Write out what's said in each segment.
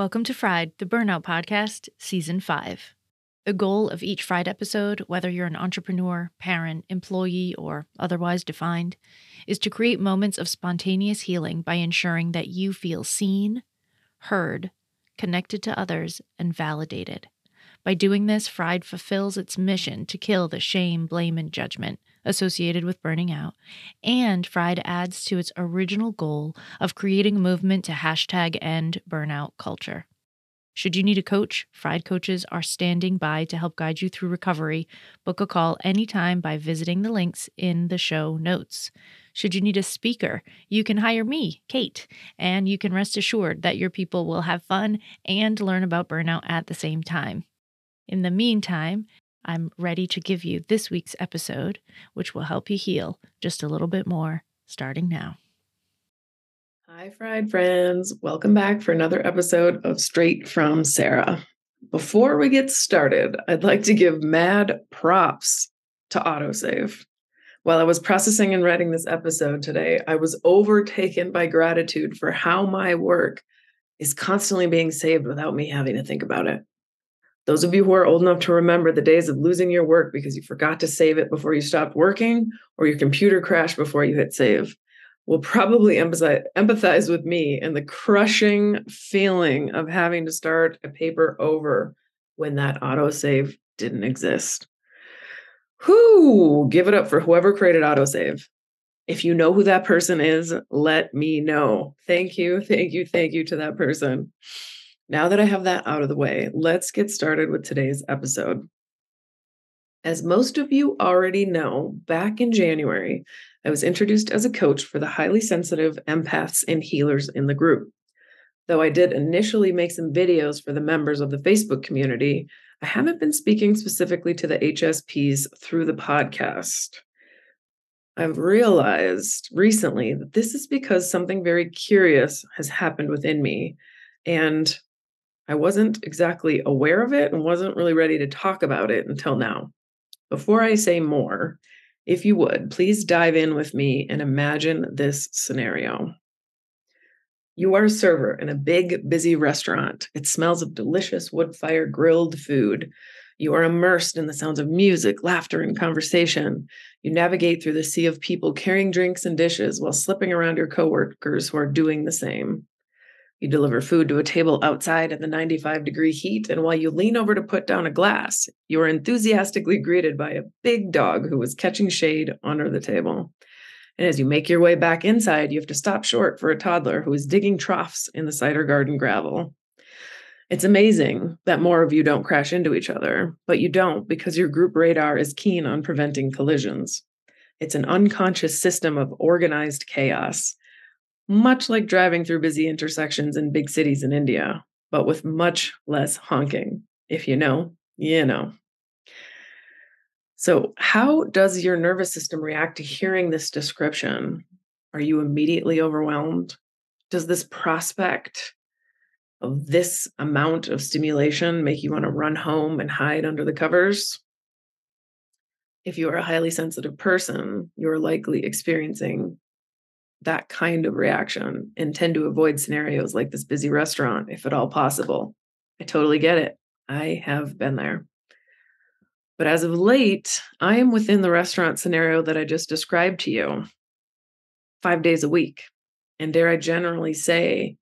Welcome to Fried, the Burnout Podcast, Season 5. The goal of each Fried episode, whether you're an entrepreneur, parent, employee, or otherwise defined, is to create moments of spontaneous healing by ensuring that you feel seen, heard, connected to others, and validated. By doing this, Fried fulfills its mission to kill the shame, blame, and judgment associated with burning out, and Fried adds to its original goal of creating a movement to hashtag end burnout culture. Should you need a coach, Fried coaches are standing by to help guide you through recovery. Book a call anytime by visiting the links in the show notes. Should you need a speaker, you can hire me, Kate, and you can rest assured that your people will have fun and learn about burnout at the same time. In the meantime, I'm ready to give you this week's episode, which will help you heal just a little bit more starting now. Hi, fried friends. Welcome back for another episode of Straight from Sarah. Before we get started, I'd like to give mad props to autosave. While I was processing and writing this episode today, I was overtaken by gratitude for how my work is constantly being saved without me having to think about it. Those of you who are old enough to remember the days of losing your work because you forgot to save it before you stopped working or your computer crashed before you hit save will probably empathize, empathize with me and the crushing feeling of having to start a paper over when that autosave didn't exist. Whoo, give it up for whoever created autosave. If you know who that person is, let me know. Thank you, thank you, thank you to that person. Now that I have that out of the way, let's get started with today's episode. As most of you already know, back in January, I was introduced as a coach for the highly sensitive empaths and healers in the group. Though I did initially make some videos for the members of the Facebook community, I haven't been speaking specifically to the HSPs through the podcast. I've realized recently that this is because something very curious has happened within me. And I wasn't exactly aware of it and wasn't really ready to talk about it until now. Before I say more, if you would, please dive in with me and imagine this scenario. You are a server in a big, busy restaurant. It smells of delicious wood fire grilled food. You are immersed in the sounds of music, laughter, and conversation. You navigate through the sea of people carrying drinks and dishes while slipping around your coworkers who are doing the same. You deliver food to a table outside in the 95 degree heat, and while you lean over to put down a glass, you are enthusiastically greeted by a big dog who is catching shade under the table. And as you make your way back inside, you have to stop short for a toddler who is digging troughs in the cider garden gravel. It's amazing that more of you don't crash into each other, but you don't because your group radar is keen on preventing collisions. It's an unconscious system of organized chaos much like driving through busy intersections in big cities in India, but with much less honking. If you know, you know. So, how does your nervous system react to hearing this description? Are you immediately overwhelmed? Does this prospect of this amount of stimulation make you want to run home and hide under the covers? If you are a highly sensitive person, you're likely experiencing that kind of reaction and tend to avoid scenarios like this busy restaurant if at all possible. I totally get it. I have been there. But as of late, I am within the restaurant scenario that I just described to you five days a week. And dare I generally say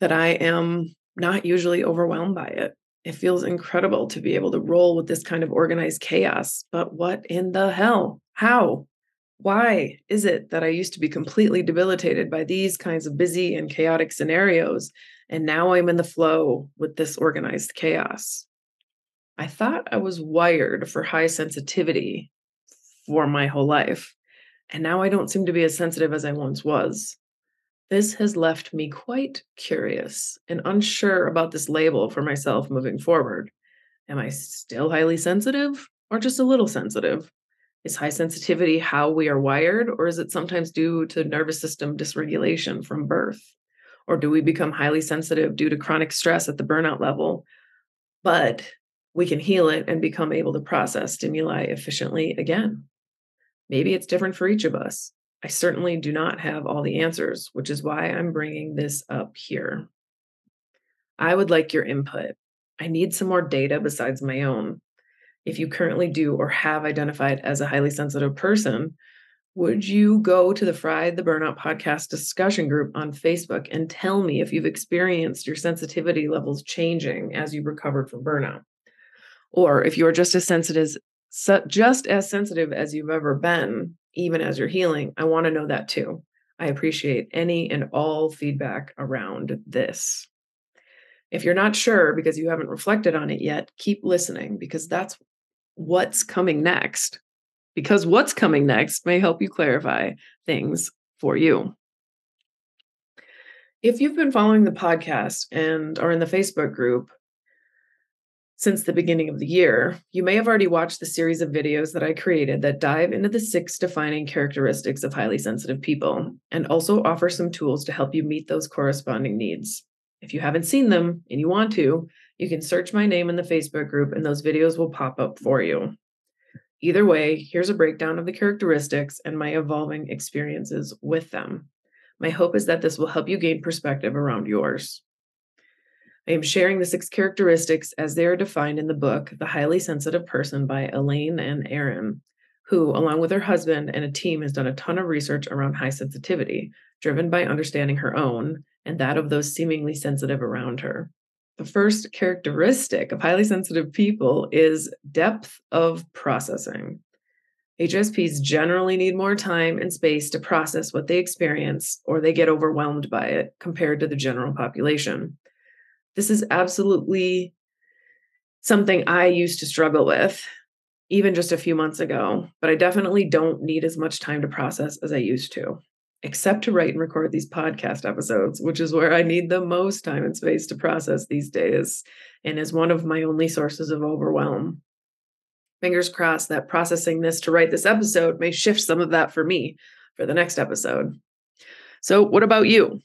that I am not usually overwhelmed by it. It feels incredible to be able to roll with this kind of organized chaos. But what in the hell? How? Why is it that I used to be completely debilitated by these kinds of busy and chaotic scenarios? And now I'm in the flow with this organized chaos. I thought I was wired for high sensitivity for my whole life. And now I don't seem to be as sensitive as I once was. This has left me quite curious and unsure about this label for myself moving forward. Am I still highly sensitive or just a little sensitive? Is high sensitivity how we are wired, or is it sometimes due to nervous system dysregulation from birth? Or do we become highly sensitive due to chronic stress at the burnout level? But we can heal it and become able to process stimuli efficiently again. Maybe it's different for each of us. I certainly do not have all the answers, which is why I'm bringing this up here. I would like your input. I need some more data besides my own. If you currently do or have identified as a highly sensitive person, would you go to the Fried the Burnout podcast discussion group on Facebook and tell me if you've experienced your sensitivity levels changing as you recovered from burnout? Or if you're just as sensitive just as sensitive as you've ever been, even as you're healing, I want to know that too. I appreciate any and all feedback around this. If you're not sure because you haven't reflected on it yet, keep listening because that's what's coming next. Because what's coming next may help you clarify things for you. If you've been following the podcast and are in the Facebook group, since the beginning of the year, you may have already watched the series of videos that I created that dive into the six defining characteristics of highly sensitive people and also offer some tools to help you meet those corresponding needs. If you haven't seen them and you want to, you can search my name in the Facebook group and those videos will pop up for you. Either way, here's a breakdown of the characteristics and my evolving experiences with them. My hope is that this will help you gain perspective around yours. I am sharing the six characteristics as they are defined in the book, The Highly Sensitive Person by Elaine N. Aron, who, along with her husband and a team, has done a ton of research around high sensitivity, driven by understanding her own and that of those seemingly sensitive around her. The first characteristic of highly sensitive people is depth of processing. HSPs generally need more time and space to process what they experience, or they get overwhelmed by it compared to the general population. This is absolutely something I used to struggle with even just a few months ago, but I definitely don't need as much time to process as I used to, except to write and record these podcast episodes, which is where I need the most time and space to process these days and is one of my only sources of overwhelm. Fingers crossed that processing this to write this episode may shift some of that for me for the next episode. So, what about you?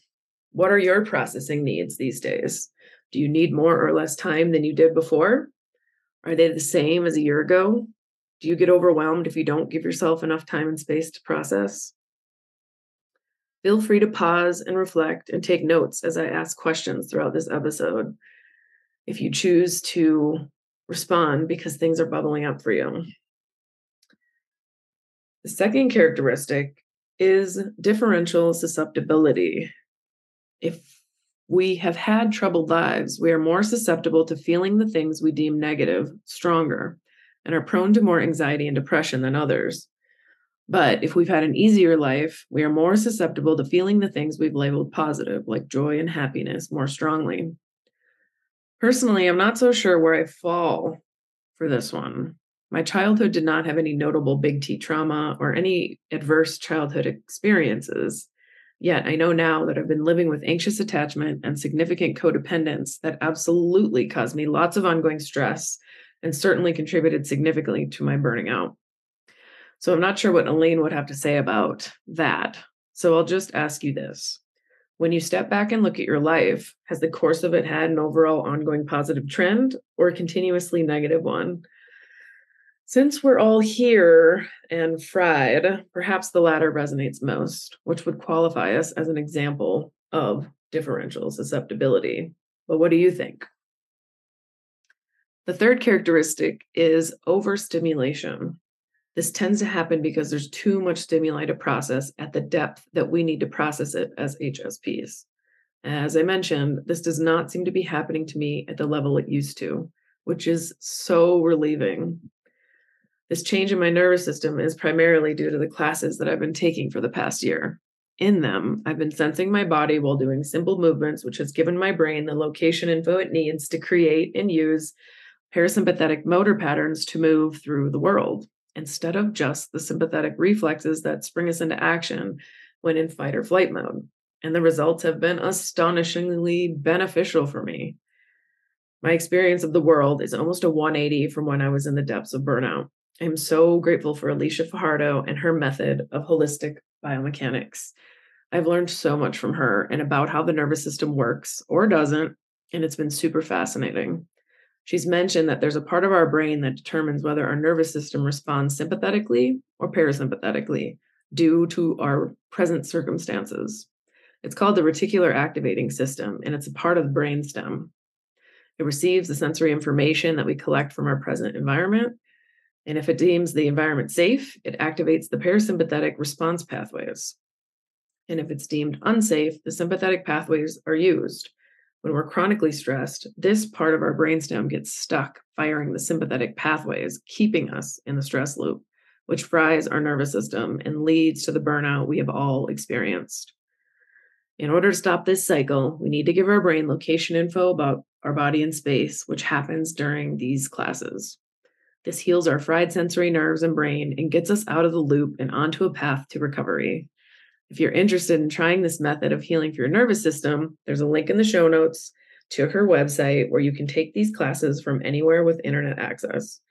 What are your processing needs these days? Do you need more or less time than you did before? Are they the same as a year ago? Do you get overwhelmed if you don't give yourself enough time and space to process? Feel free to pause and reflect and take notes as I ask questions throughout this episode. If you choose to respond because things are bubbling up for you. The second characteristic is differential susceptibility. If we have had troubled lives, we are more susceptible to feeling the things we deem negative stronger and are prone to more anxiety and depression than others. But if we've had an easier life, we are more susceptible to feeling the things we've labeled positive, like joy and happiness, more strongly. Personally, I'm not so sure where I fall for this one. My childhood did not have any notable big T trauma or any adverse childhood experiences. Yet I know now that I've been living with anxious attachment and significant codependence that absolutely caused me lots of ongoing stress and certainly contributed significantly to my burning out. So I'm not sure what Elaine would have to say about that. So I'll just ask you this. When you step back and look at your life, has the course of it had an overall ongoing positive trend or a continuously negative one? Since we're all here and fried, perhaps the latter resonates most, which would qualify us as an example of differential susceptibility. But what do you think? The third characteristic is overstimulation. This tends to happen because there's too much stimuli to process at the depth that we need to process it as HSPs. As I mentioned, this does not seem to be happening to me at the level it used to, which is so relieving. This change in my nervous system is primarily due to the classes that I've been taking for the past year. In them, I've been sensing my body while doing simple movements, which has given my brain the location info it needs to create and use parasympathetic motor patterns to move through the world instead of just the sympathetic reflexes that spring us into action when in fight or flight mode. And the results have been astonishingly beneficial for me. My experience of the world is almost a 180 from when I was in the depths of burnout. I'm so grateful for Alicia Fajardo and her method of holistic biomechanics. I've learned so much from her and about how the nervous system works or doesn't, and it's been super fascinating. She's mentioned that there's a part of our brain that determines whether our nervous system responds sympathetically or parasympathetically due to our present circumstances. It's called the reticular activating system, and it's a part of the brainstem. It receives the sensory information that we collect from our present environment. And if it deems the environment safe, it activates the parasympathetic response pathways. And if it's deemed unsafe, the sympathetic pathways are used. When we're chronically stressed, this part of our brainstem gets stuck firing the sympathetic pathways, keeping us in the stress loop, which fries our nervous system and leads to the burnout we have all experienced. In order to stop this cycle, we need to give our brain location info about our body in space, which happens during these classes. This heals our fried sensory nerves and brain and gets us out of the loop and onto a path to recovery. If you're interested in trying this method of healing for your nervous system, there's a link in the show notes to her website where you can take these classes from anywhere with internet access.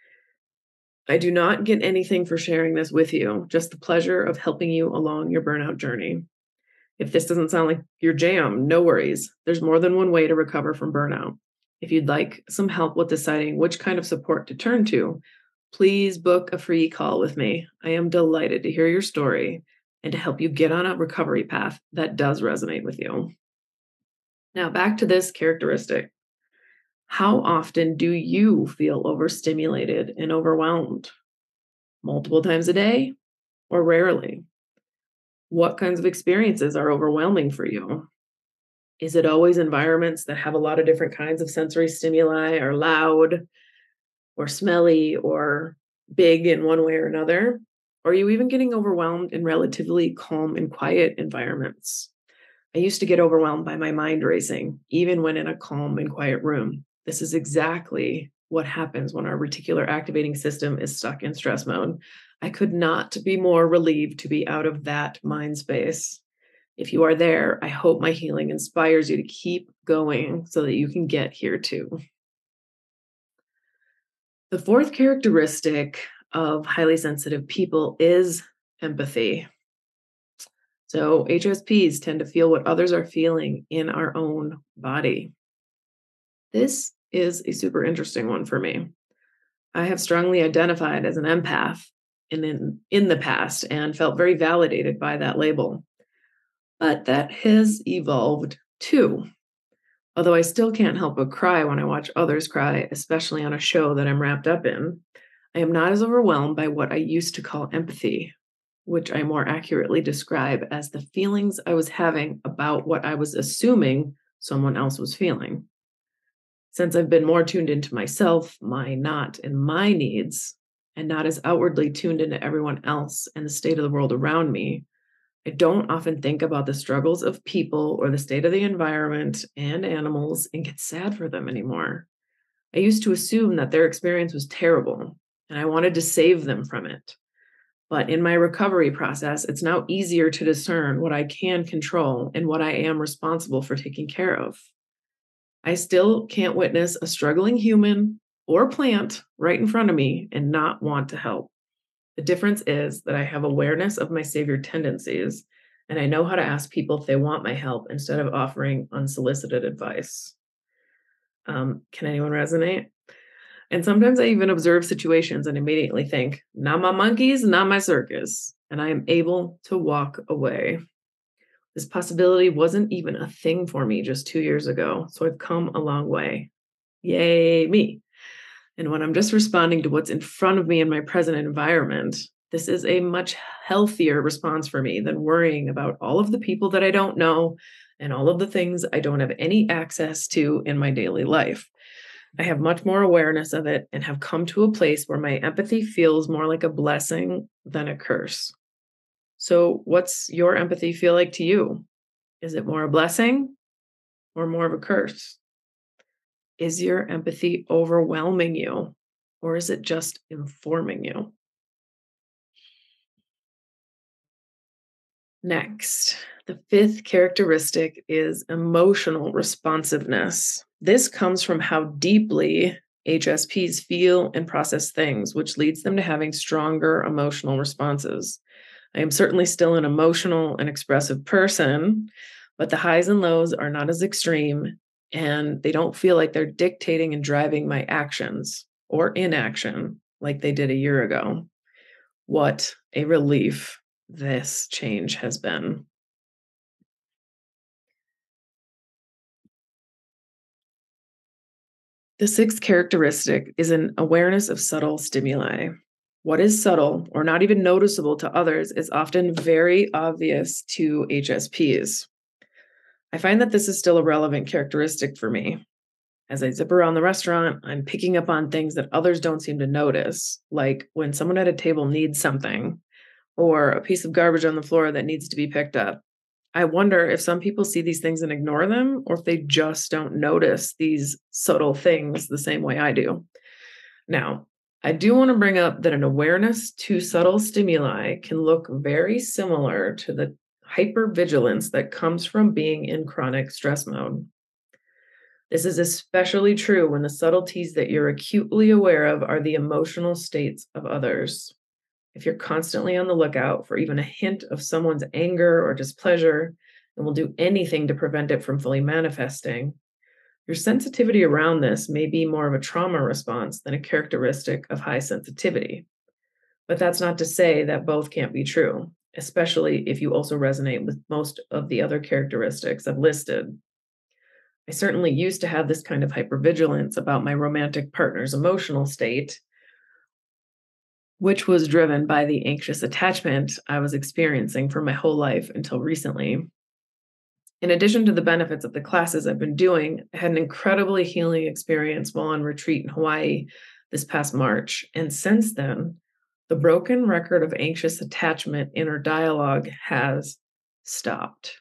I do not get anything for sharing this with you, just the pleasure of helping you along your burnout journey. If this doesn't sound like your jam, no worries. There's more than one way to recover from burnout. If you'd like some help with deciding which kind of support to turn to, please book a free call with me. I am delighted to hear your story and to help you get on a recovery path that does resonate with you. Now, back to this characteristic. How often do you feel overstimulated and overwhelmed? Multiple times a day or rarely? What kinds of experiences are overwhelming for you? Is it always environments that have a lot of different kinds of sensory stimuli, are loud or smelly or big in one way or another? Are you even getting overwhelmed in relatively calm and quiet environments? I used to get overwhelmed by my mind racing, even when in a calm and quiet room. This is exactly what happens when our reticular activating system is stuck in stress mode. I could not be more relieved to be out of that mind space. If you are there, I hope my healing inspires you to keep going so that you can get here too. The fourth characteristic of highly sensitive people is empathy. So, HSPs tend to feel what others are feeling in our own body. This is a super interesting one for me. I have strongly identified as an empath in, in, in the past and felt very validated by that label. But that has evolved too. Although I still can't help but cry when I watch others cry, especially on a show that I'm wrapped up in, I am not as overwhelmed by what I used to call empathy, which I more accurately describe as the feelings I was having about what I was assuming someone else was feeling. Since I've been more tuned into myself, my not, and my needs, and not as outwardly tuned into everyone else and the state of the world around me, I don't often think about the struggles of people or the state of the environment and animals and get sad for them anymore. I used to assume that their experience was terrible and I wanted to save them from it. But in my recovery process, it's now easier to discern what I can control and what I am responsible for taking care of. I still can't witness a struggling human or plant right in front of me and not want to help. The difference is that I have awareness of my savior tendencies and I know how to ask people if they want my help instead of offering unsolicited advice. Um, can anyone resonate? And sometimes I even observe situations and immediately think, not my monkeys, not my circus. And I am able to walk away. This possibility wasn't even a thing for me just two years ago. So I've come a long way. Yay, me. And when I'm just responding to what's in front of me in my present environment, this is a much healthier response for me than worrying about all of the people that I don't know and all of the things I don't have any access to in my daily life. I have much more awareness of it and have come to a place where my empathy feels more like a blessing than a curse. So, what's your empathy feel like to you? Is it more a blessing or more of a curse? Is your empathy overwhelming you or is it just informing you? Next, the fifth characteristic is emotional responsiveness. This comes from how deeply HSPs feel and process things, which leads them to having stronger emotional responses. I am certainly still an emotional and expressive person, but the highs and lows are not as extreme and they don't feel like they're dictating and driving my actions or inaction like they did a year ago. What a relief this change has been. The sixth characteristic is an awareness of subtle stimuli. What is subtle or not even noticeable to others is often very obvious to HSPs. I find that this is still a relevant characteristic for me. As I zip around the restaurant, I'm picking up on things that others don't seem to notice, like when someone at a table needs something or a piece of garbage on the floor that needs to be picked up. I wonder if some people see these things and ignore them, or if they just don't notice these subtle things the same way I do. Now, I do want to bring up that an awareness to subtle stimuli can look very similar to the hypervigilance that comes from being in chronic stress mode. This is especially true when the subtleties that you're acutely aware of are the emotional states of others if you're constantly on the lookout for even a hint of someone's anger or displeasure and will do anything to prevent it from fully manifesting, your sensitivity around this may be more of a trauma response than a characteristic of high sensitivity. But that's not to say that both can't be true, especially if you also resonate with most of the other characteristics I've listed. I certainly used to have this kind of hypervigilance about my romantic partner's emotional state, which was driven by the anxious attachment I was experiencing for my whole life until recently. In addition to the benefits of the classes I've been doing, I had an incredibly healing experience while on retreat in Hawaii this past March. And since then, the broken record of anxious attachment inner dialogue has stopped.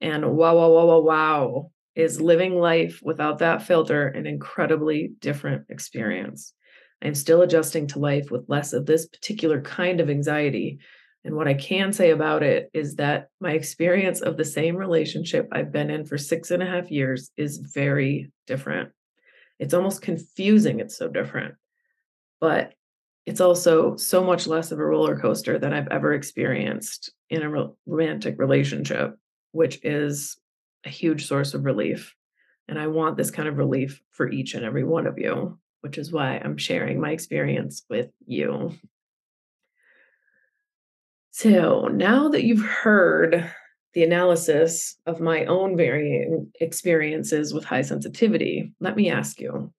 And wow, wow, wow, wow, wow, is living life without that filter an incredibly different experience. I'm still adjusting to life with less of this particular kind of anxiety. And what I can say about it is that my experience of the same relationship I've been in for six and a half years is very different. It's almost confusing, it's so different. But it's also so much less of a roller coaster than I've ever experienced in a romantic relationship, which is a huge source of relief. And I want this kind of relief for each and every one of you which is why I'm sharing my experience with you. So now that you've heard the analysis of my own varying experiences with high sensitivity, let me ask you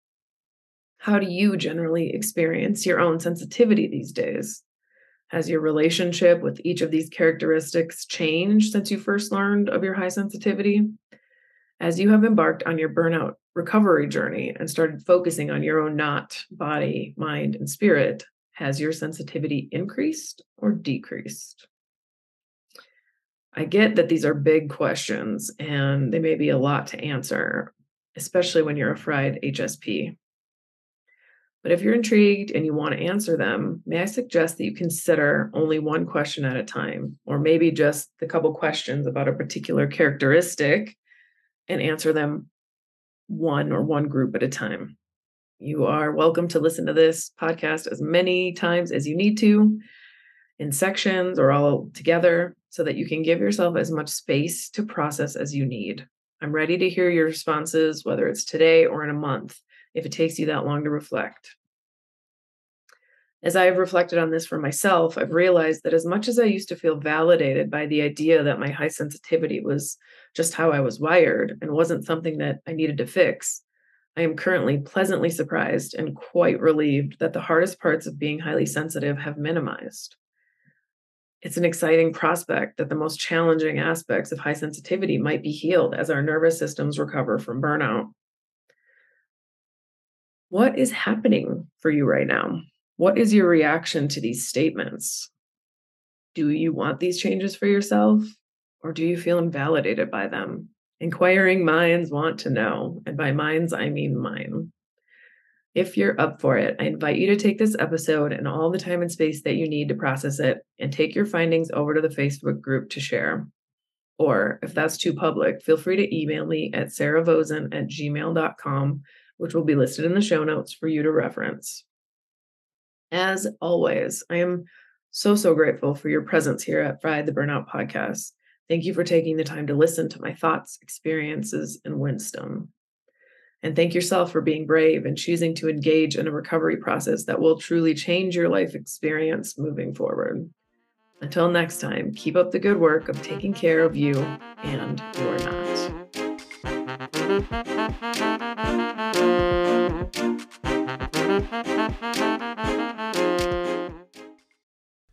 how do you generally experience your own sensitivity these days? Has your relationship with each of these characteristics changed since you first learned of your high sensitivity? As you have embarked on your burnout recovery journey and started focusing on your own not body, mind, and spirit, has your sensitivity increased or decreased? I get that these are big questions and they may be a lot to answer, especially when you're a fried HSP. But if you're intrigued and you want to answer them, may I suggest that you consider only one question at a time, or maybe just the couple questions about a particular characteristic and answer them one or one group at a time. You are welcome to listen to this podcast as many times as you need to in sections or all together so that you can give yourself as much space to process as you need. I'm ready to hear your responses, whether it's today or in a month, if it takes you that long to reflect. As I have reflected on this for myself, I've realized that as much as I used to feel validated by the idea that my high sensitivity was just how I was wired and wasn't something that I needed to fix, I am currently pleasantly surprised and quite relieved that the hardest parts of being highly sensitive have minimized. It's an exciting prospect that the most challenging aspects of high sensitivity might be healed as our nervous systems recover from burnout. What is happening for you right now? What is your reaction to these statements? Do you want these changes for yourself? Or do you feel invalidated by them? Inquiring minds want to know, and by minds, I mean mine. If you're up for it, I invite you to take this episode and all the time and space that you need to process it and take your findings over to the Facebook group to share. Or if that's too public, feel free to email me at sarahvosen at gmail.com, which will be listed in the show notes for you to reference. As always, I am so, so grateful for your presence here at Fried the Burnout Podcast. Thank you for taking the time to listen to my thoughts, experiences, and wisdom. And thank yourself for being brave and choosing to engage in a recovery process that will truly change your life experience moving forward. Until next time, keep up the good work of taking care of you and your not.